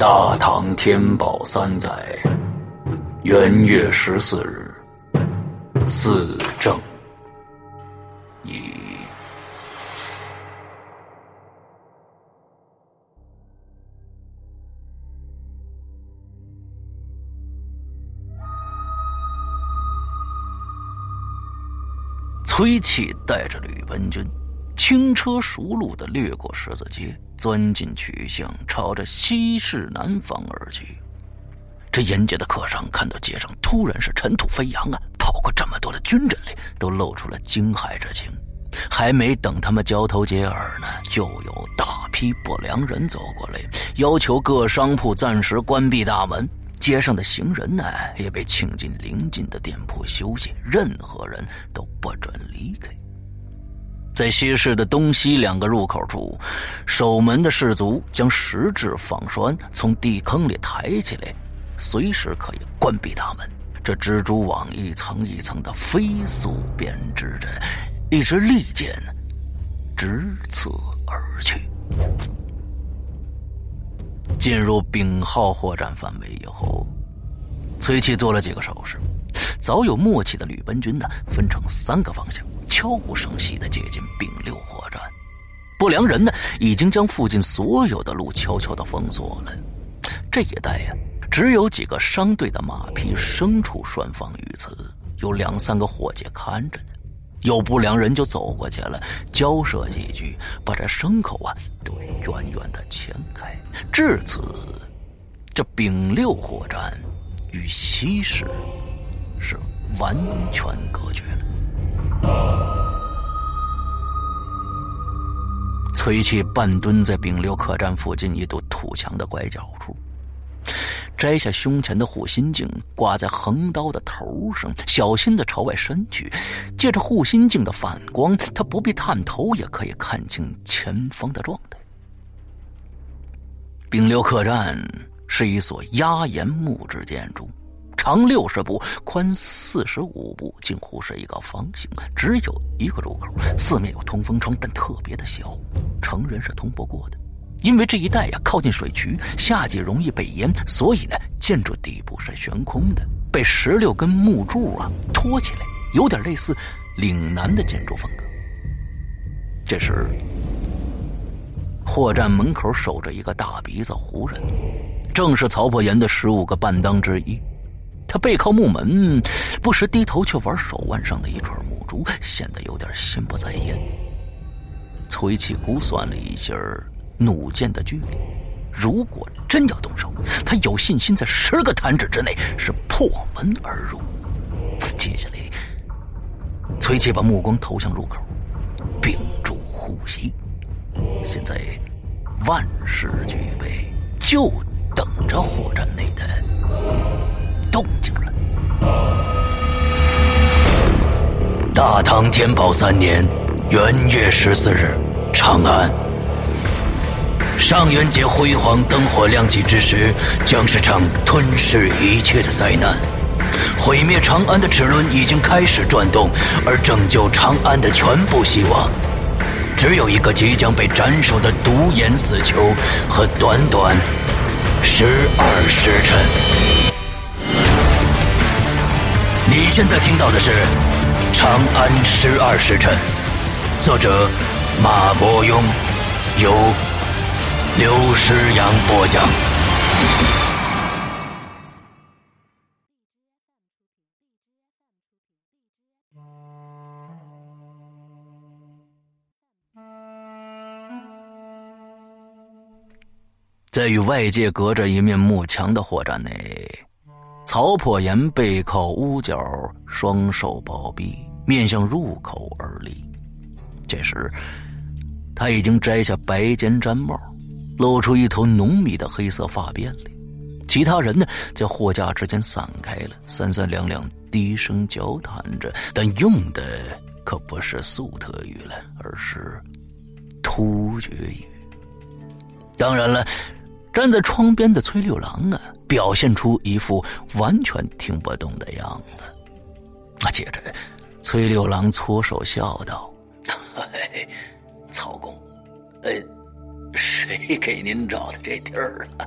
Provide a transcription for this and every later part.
大唐天宝三载元月十四日，四正一。崔启带着吕文君，轻车熟路的掠过十字街，钻进曲巷，朝着西市南方而去。这沿街的客商看到街上突然是尘土飞扬啊，跑过这么多的军人里，都露出了惊骇之情。还没等他们交头接耳呢，就有大批不良人走过来，要求各商铺暂时关闭大门。街上的行人呢，也被请进邻近的店铺休息，任何人都不准离开。在西市的东西两个入口处，守门的士卒将石质纺栓从地坑里抬起来，随时可以关闭大门。这蜘蛛网一层一层的飞速编织着，一支利箭直刺而去。进入丙号货站范围以后，崔琦做了几个手势。早有默契的吕文军呢，分成三个方向，悄无声息的接近丙六货站。不良人呢，已经将附近所有的路悄悄的封锁了。这一带呀，只有几个商队的马匹、牲畜拴放于此，有两三个伙计看着呢。有不良人就走过去了，交涉几句，把这牲口啊都远远的牵开。至此，这丙六火站与西市是完全隔绝了。崔琦半蹲在丙六客栈附近一堵土墙的拐角处。摘下胸前的护心镜，挂在横刀的头上，小心的朝外伸去。借着护心镜的反光，他不必探头也可以看清前方的状态。丙六客栈是一所压檐木质建筑，长六十步，宽四十五步，近乎是一个方形，只有一个入口，四面有通风窗，但特别的小，成人是通不过的。因为这一带呀靠近水渠，夏季容易被淹，所以呢，建筑底部是悬空的，被十六根木柱啊托起来，有点类似岭南的建筑风格。这时，货站门口守着一个大鼻子胡人，正是曹破岩的十五个伴当之一。他背靠木门，不时低头去玩手腕上的一串木珠，显得有点心不在焉。崔启估算了一下弩箭的距离，如果真要动手，他有信心在十个弹指之内是破门而入。接下来，崔琦把目光投向入口，屏住呼吸。现在万事俱备，就等着火唐天宝三年元月十四日，长安。上元节辉煌灯火亮起之时，将是场吞噬一切的灾难。毁灭长安的齿轮已经开始转动，而拯救长安的全部希望，只有一个即将被斩首的独眼死囚和短短十二时辰。你现在听到的是《长安十二时辰》，作者马伯庸，由。刘诗阳播讲。在与外界隔着一面木墙的货站内，曹破岩背靠屋角，双手抱臂，面向入口而立。这时，他已经摘下白尖毡帽。露出一头浓密的黑色发辫来，其他人呢，在货架之间散开了，三三两两低声交谈着，但用的可不是粟特语了，而是突厥语。当然了，站在窗边的崔六郎啊，表现出一副完全听不懂的样子。那，接着，崔六郎搓手笑道：“曹公，哎。”谁给您找的这地儿啊？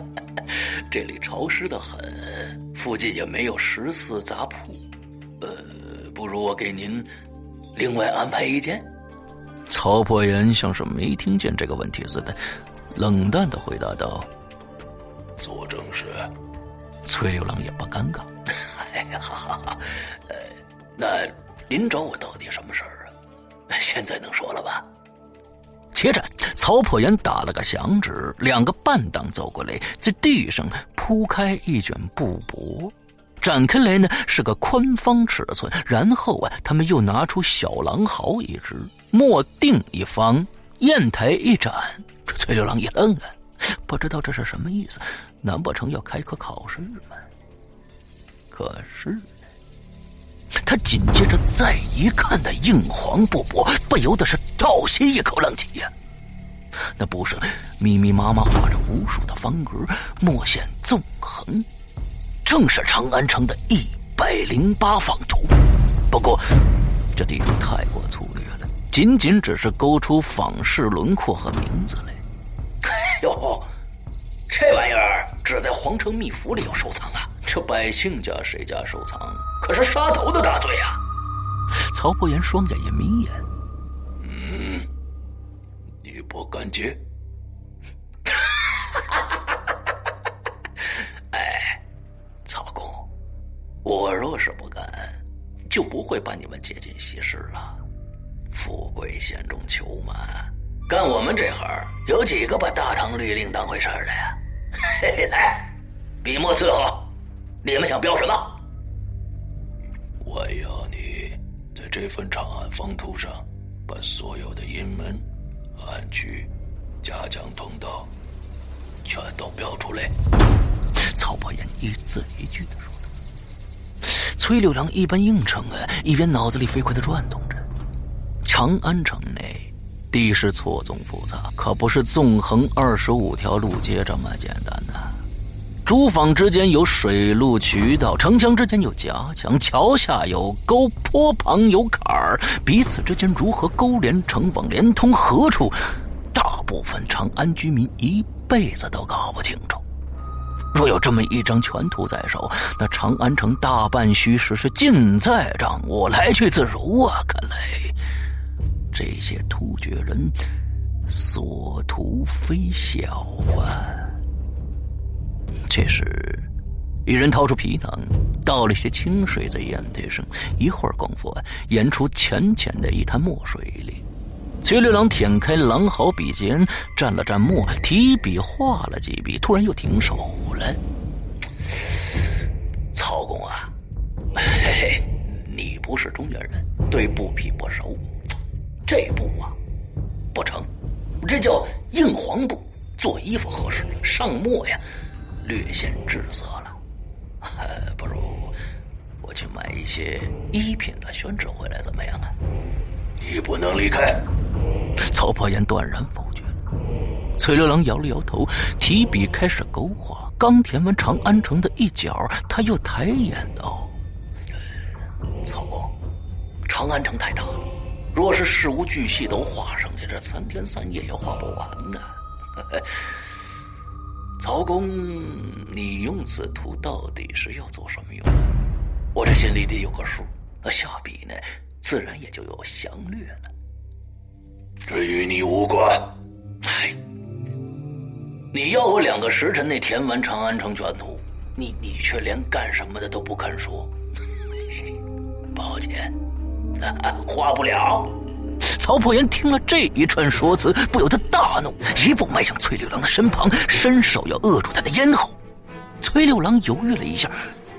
这里潮湿的很，附近也没有十四杂铺。呃，不如我给您另外安排一间。曹破岩像是没听见这个问题似的，冷淡的回答道：“做正事。”崔六郎也不尴尬。哎呀，哈哈哈！呃，那您找我到底什么事儿啊？现在能说了吧？接着，曹破岩打了个响指，两个伴当走过来，在地上铺开一卷布帛，展开来呢是个宽方尺寸。然后啊，他们又拿出小狼毫一只，墨定一方，砚台一盏。这崔六郎一愣啊，不知道这是什么意思？难不成要开科考试吗？可是，他紧接着再一看那硬黄布帛，不由得是倒吸一口冷气呀。那布上密密麻麻画着无数的方格，墨线纵横，正是长安城的一百零八方图。不过，这地图太过粗略了，仅仅只是勾出坊市轮廓和名字来。哎呦！这玩意儿只在皇城秘府里有收藏啊！这百姓家谁家收藏？可是杀头的大罪啊！曹伯言双眼也眯眼，嗯，你不敢接？哎，曹公，我若是不敢，就不会把你们接进西市了。富贵险中求嘛，干我们这行，有几个把大唐律令当回事的呀？嘿嘿，来，笔墨伺候，你们想标什么？我要你在这份长安方图上，把所有的阴门、暗区、夹江通道，全都标出来。曹伯言一字一句的说道。崔六郎一边应承啊，一边脑子里飞快的转动着。长安城内。地势错综复杂，可不是纵横二十五条路街这么简单的。诸坊之间有水路渠道，城墙之间有夹墙，桥下有沟，坡旁有坎儿，彼此之间如何勾连、城网连通何处？大部分长安居民一辈子都搞不清楚。若有这么一张全图在手，那长安城大半虚实是尽在掌握，来去自如啊！看来。这些突厥人所图非小啊！这时，一人掏出皮囊，倒了些清水在砚台上，一会儿功夫，演出浅浅的一滩墨水里。崔六郎舔开狼毫笔尖，蘸了蘸墨，提笔画了几笔，突然又停手了。曹公啊，嘿嘿，你不是中原人，对布匹不熟。这布啊，不成，这叫硬黄布，做衣服合适。上墨呀，略显滞涩了。不如我去买一些一品的宣纸回来，怎么样啊？你不能离开。曹伯言断然否决。崔六郎摇了摇头，提笔开始勾画。刚填完长安城的一角，他又抬眼道：“曹公，长安城太大了。”若是事无巨细都画上去，这三天三夜也画不完呢。曹公，你用此图到底是要做什么用？我这心里得有个数。那下笔呢，自然也就有详略了。这与你无关。哎，你要我两个时辰内填完长安城全图，你你却连干什么的都不肯说。抱歉。画不了。曹破岩听了这一串说辞，不由得大怒，一步迈向崔六郎的身旁，伸手要扼住他的咽喉。崔六郎犹豫了一下，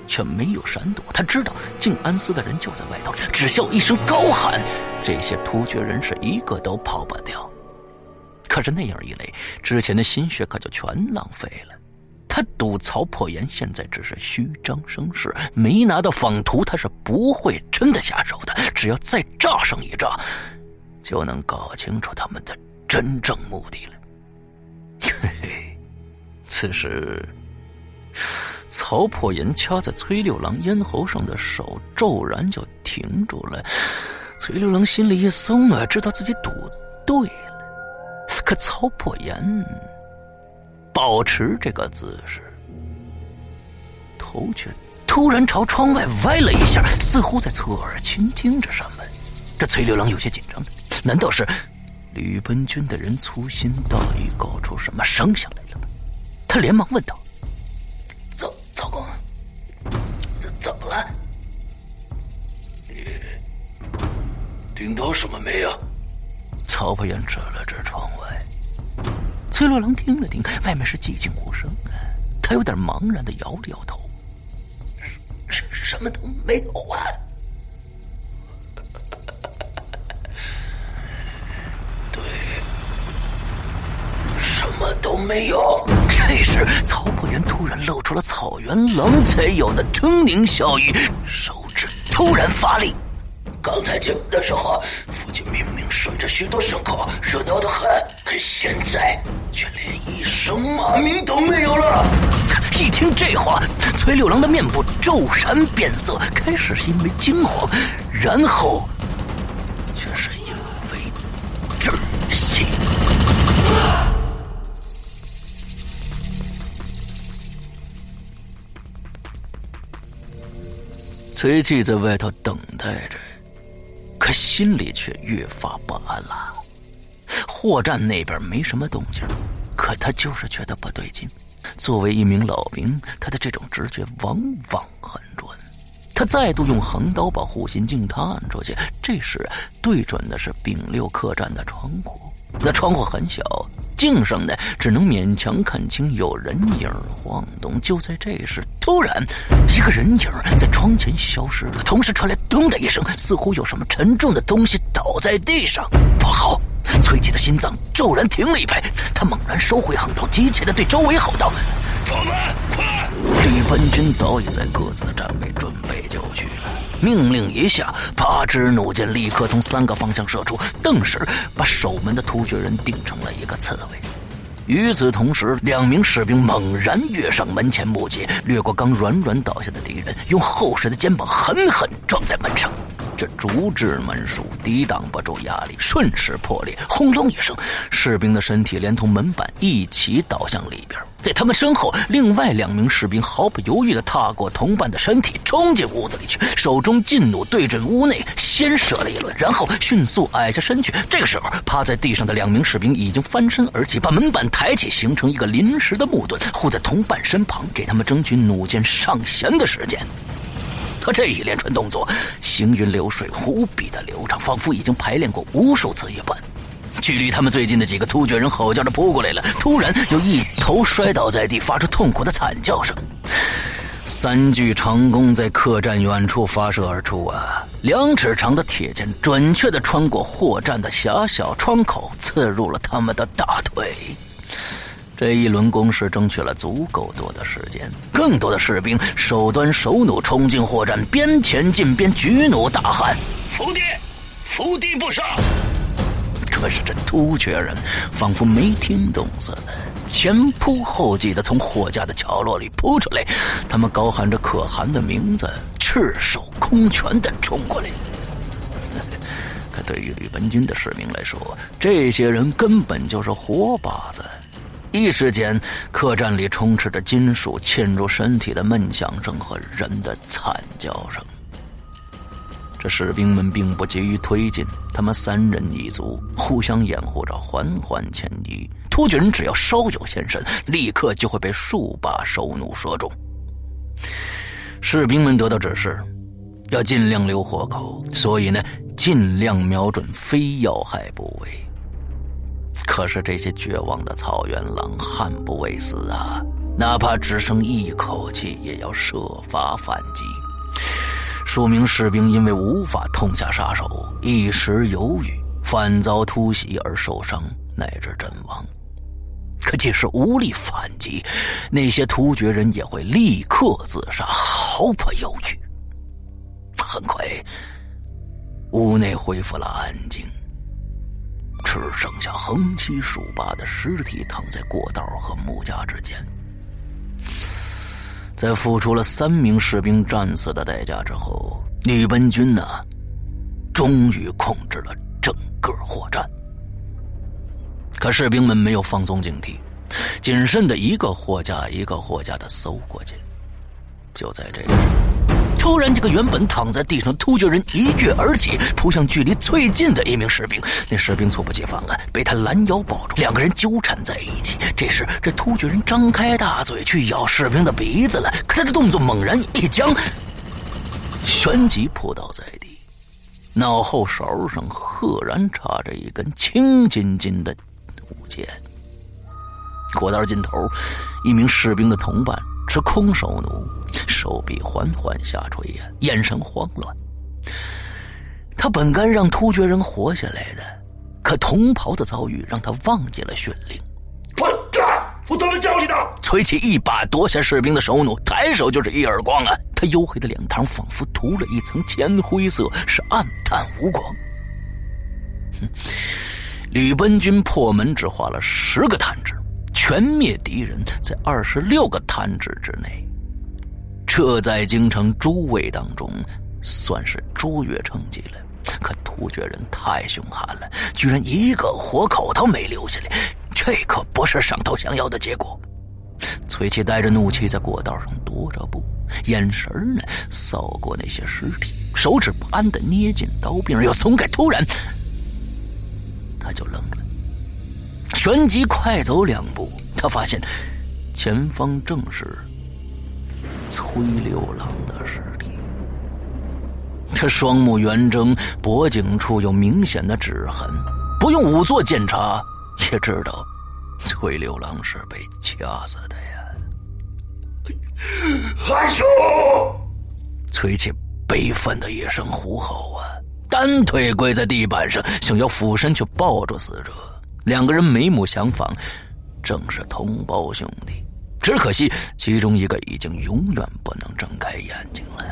却没有闪躲。他知道静安寺的人就在外头，只需要一声高喊，这些突厥人是一个都跑不掉。可是那样一来，之前的心血可就全浪费了。他赌曹破岩现在只是虚张声势，没拿到仿图，他是不会真的下手的。只要再炸上一炸，就能搞清楚他们的真正目的了。嘿嘿，此时，曹破岩掐在崔六郎咽喉上的手骤然就停住了。崔六郎心里一松啊，知道自己赌对了。可曹破岩。保持这个姿势，头却突然朝窗外歪了一下，似乎在侧耳倾听着什么。这崔六郎有些紧张，难道是吕本军的人粗心大意，搞出什么声响来了吗？他连忙问道：“曹曹公，怎么了？你听到什么没有？”曹伯元指了指窗外。崔洛郎听了听，外面是寂静无声啊。他有点茫然的摇了摇头，什什么都没有啊。对，什么都没有。这时，曹破元突然露出了草原狼才有的狰狞笑意，手指突然发力。刚才进门的时候，附近明明睡着许多牲口，热闹的很，可现在却连一声骂名都没有了。一听这话，崔六郎的面部骤然变色，开始是因为惊慌，然后崔记在外头等待着。可心里却越发不安了。货站那边没什么动静，可他就是觉得不对劲。作为一名老兵，他的这种直觉往往很准。他再度用横刀把护心镜探出去，这时对准的是丙六客栈的窗户。那窗户很小，镜上的只能勉强看清有人影晃动。就在这时，突然一个人影在窗前消失了，同时传来“咚”的一声，似乎有什么沉重的东西倒在地上。不好！崔琦的心脏骤然停了一拍，他猛然收回横刀，急切地对周围吼道：“，！”本军早已在各自的战位准备就绪了。命令一下，八支弩箭立刻从三个方向射出，顿时把守门的突厥人定成了一个刺猬。与此同时，两名士兵猛然跃上门前木阶，掠过刚软软倒下的敌人，用厚实的肩膀狠狠撞在门上。这竹制门栓抵挡不住压力，瞬时破裂，轰隆一声，士兵的身体连同门板一起倒向里边。在他们身后，另外两名士兵毫不犹豫地踏过同伴的身体，冲进屋子里去，手中劲弩对准屋内，先射了一轮，然后迅速矮下身去。这个时候，趴在地上的两名士兵已经翻身而起，把门板抬起，形成一个临时的木盾，护在同伴身旁，给他们争取弩箭上弦的时间。他这一连串动作，行云流水，无比的流畅，仿佛已经排练过无数次一般。距离他们最近的几个突厥人吼叫着扑过来了，突然又一头摔倒在地，发出痛苦的惨叫声。三具长弓在客栈远处发射而出啊！两尺长的铁剑准确的穿过货站的狭小窗口，刺入了他们的大腿。这一轮攻势争取了足够多的时间，更多的士兵手端手弩冲进货站，边前进边举弩大喊：“伏地，伏地不杀！”可是这突厥人仿佛没听懂似的，前仆后继的从货架的角落里扑出来，他们高喊着可汗的名字，赤手空拳的冲过来。可对于吕文军的士兵来说，这些人根本就是活靶子。一时间，客栈里充斥着金属嵌入身体的闷响声和人的惨叫声。这士兵们并不急于推进，他们三人一组，互相掩护着，缓缓前移。突厥人只要稍有现身，立刻就会被数把手弩射中。士兵们得到指示，要尽量留活口，所以呢，尽量瞄准非要害部位。可是这些绝望的草原狼悍不畏死啊，哪怕只剩一口气，也要设法反击。数名士兵因为无法痛下杀手，一时犹豫，反遭突袭而受伤，乃至阵亡。可即使无力反击，那些突厥人也会立刻自杀，毫不犹豫。很快，屋内恢复了安静，只剩下横七竖八的尸体躺在过道和木架之间。在付出了三名士兵战死的代价之后，吕本军呢，终于控制了整个货站。可士兵们没有放松警惕，谨慎的一个货架一个货架的搜过去。就在这，突然，这个原本躺在地上突厥人一跃而起，扑向距离最近的一名士兵。那士兵猝不及防啊，被他拦腰抱住，两个人纠缠在一起。这时，这突厥人张开大嘴去咬士兵的鼻子了，可他的动作猛然一僵，旋即扑倒在地，脑后勺上赫然插着一根青筋筋的弩箭。过道尽头，一名士兵的同伴是空手弩，手臂缓缓下垂呀，眼神慌乱。他本该让突厥人活下来的，可同袍的遭遇让他忘记了训令。混蛋！我怎么教你的？崔琦一把夺下士兵的手弩，抬手就是一耳光啊！他黝黑的脸庞仿佛涂了一层浅灰色，是暗淡无光。哼！吕奔军破门只花了十个探指。全灭敌人在二十六个探指之内，这在京城诸位当中算是卓越成绩了。可突厥人太凶悍了，居然一个活口都没留下来，这可不是上头想要的结果。崔琦带着怒气在过道上踱着步，眼神呢扫过那些尸体，手指不安的捏紧刀柄，又松开，突然他就愣了。旋即快走两步，他发现前方正是崔六郎的尸体。他双目圆睁，脖颈处有明显的指痕，不用仵作检查也知道崔六郎是被掐死的呀！阿叔，崔琦悲愤的一声呼吼啊，单腿跪在地板上，想要俯身去抱住死者。两个人眉目相仿，正是同胞兄弟。只可惜其中一个已经永远不能睁开眼睛了。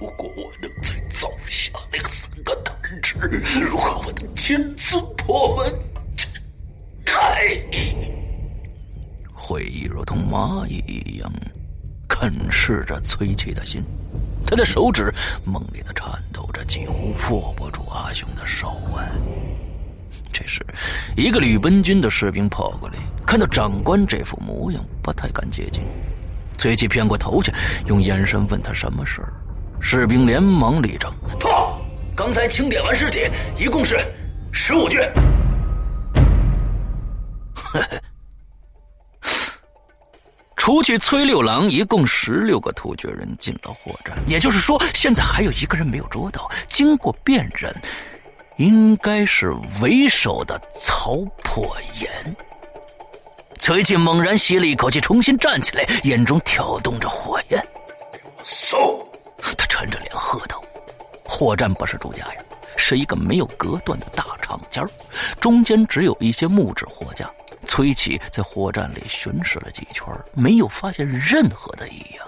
如果我能再造下那个三个弹指，如果我能亲自破门，开……回忆如同蚂蚁一样啃噬着崔琦的心，他的手指猛烈的颤抖着，几乎握不住阿雄的手啊！这时，一个吕奔军的士兵跑过来，看到长官这副模样，不太敢接近。崔琦偏过头去，用眼神问他什么事儿。士兵连忙立正：“报，刚才清点完尸体，一共是十五具。”呵呵，除去崔六郎，一共十六个突厥人进了货站。也就是说，现在还有一个人没有捉到。经过辨认。应该是为首的曹破岩。崔庆猛然吸了一口气，重新站起来，眼中跳动着火焰。搜！他沉着脸喝道：“货站不是住家呀，是一个没有隔断的大长间中间只有一些木质货架。”崔启在货站里巡视了几圈，没有发现任何的异样。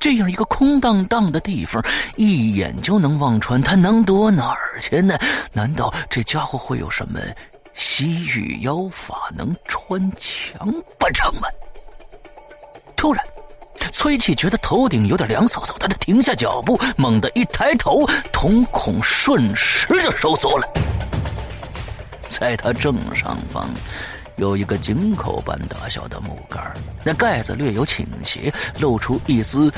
这样一个空荡荡的地方，一眼就能望穿，他能躲哪儿去呢？难道这家伙会有什么西域妖法，能穿墙不成吗？突然，崔启觉得头顶有点凉飕飕的，他停下脚步，猛地一抬头，瞳孔瞬时就收缩了，在他正上方。有一个井口般大小的木盖那盖子略有倾斜，露出一丝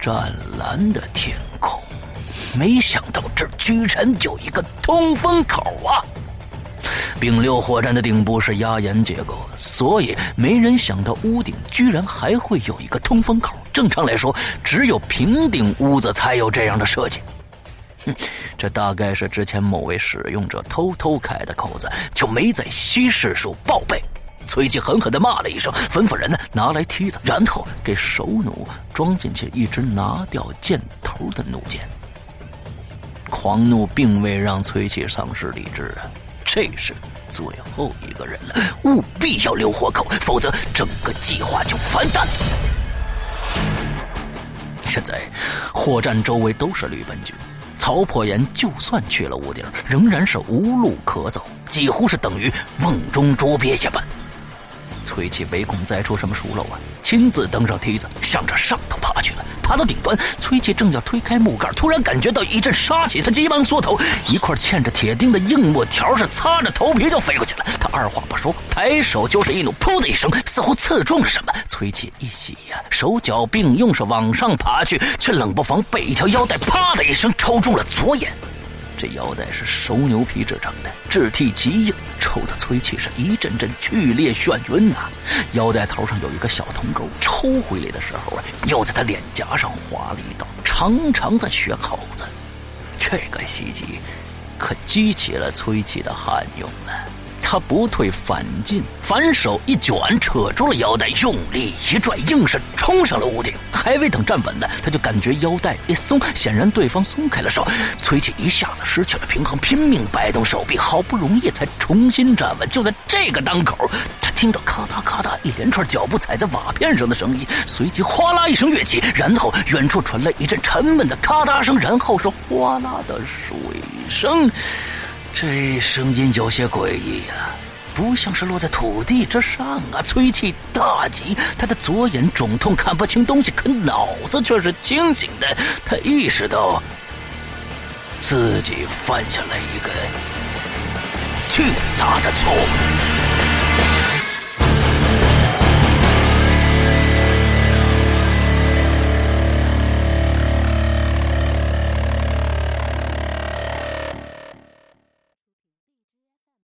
湛蓝的天空。没想到这儿居然有一个通风口啊！丙六火站的顶部是压延结构，所以没人想到屋顶居然还会有一个通风口。正常来说，只有平顶屋子才有这样的设计。哼，这大概是之前某位使用者偷偷开的口子，就没在稀释处报备。崔琦狠狠地骂了一声，吩咐人呢拿来梯子，然后给手弩装进去一支拿掉箭头的弩箭。狂怒并未让崔琦丧失理智啊，这是最后一个人了，务必要留活口，否则整个计划就完蛋。现在货站周围都是绿本军。曹破岩就算去了屋顶，仍然是无路可走，几乎是等于瓮中捉鳖一般。崔琦唯恐再出什么疏漏啊，亲自登上梯子，向着上头爬去。爬到顶端。崔琦正要推开木盖，突然感觉到一阵杀气，他急忙缩头，一块嵌着铁钉的硬木条是擦着头皮就飞过去了。他二话不说，抬手就是一弩，噗的一声，似乎刺中了什么。崔琦一喜呀，手脚并用是往上爬去，却冷不防被一条腰带啪的一声抽中了左眼。这腰带是熟牛皮制成的，质地极硬，抽的崔气是一阵阵剧烈眩晕呐。腰带头上有一个小铜钩，抽回来的时候啊，又在他脸颊上划了一道长长的血口子。这个袭击，可激起了崔气的汗涌了。他不退反进，反手一卷，扯住了腰带，用力一拽，硬是冲上了屋顶。还未等站稳呢，他就感觉腰带一松，显然对方松开了手。崔启一下子失去了平衡，拼命摆动手臂，好不容易才重新站稳。就在这个当口，他听到咔嗒咔嗒一连串脚步踩在瓦片上的声音，随即哗啦一声跃起，然后远处传来一阵沉闷的咔嗒声，然后是哗啦的水声。这声音有些诡异呀，不像是落在土地之上啊！催气大急，他的左眼肿痛，看不清东西，可脑子却是清醒的。他意识到自己犯下了一个巨大的错误。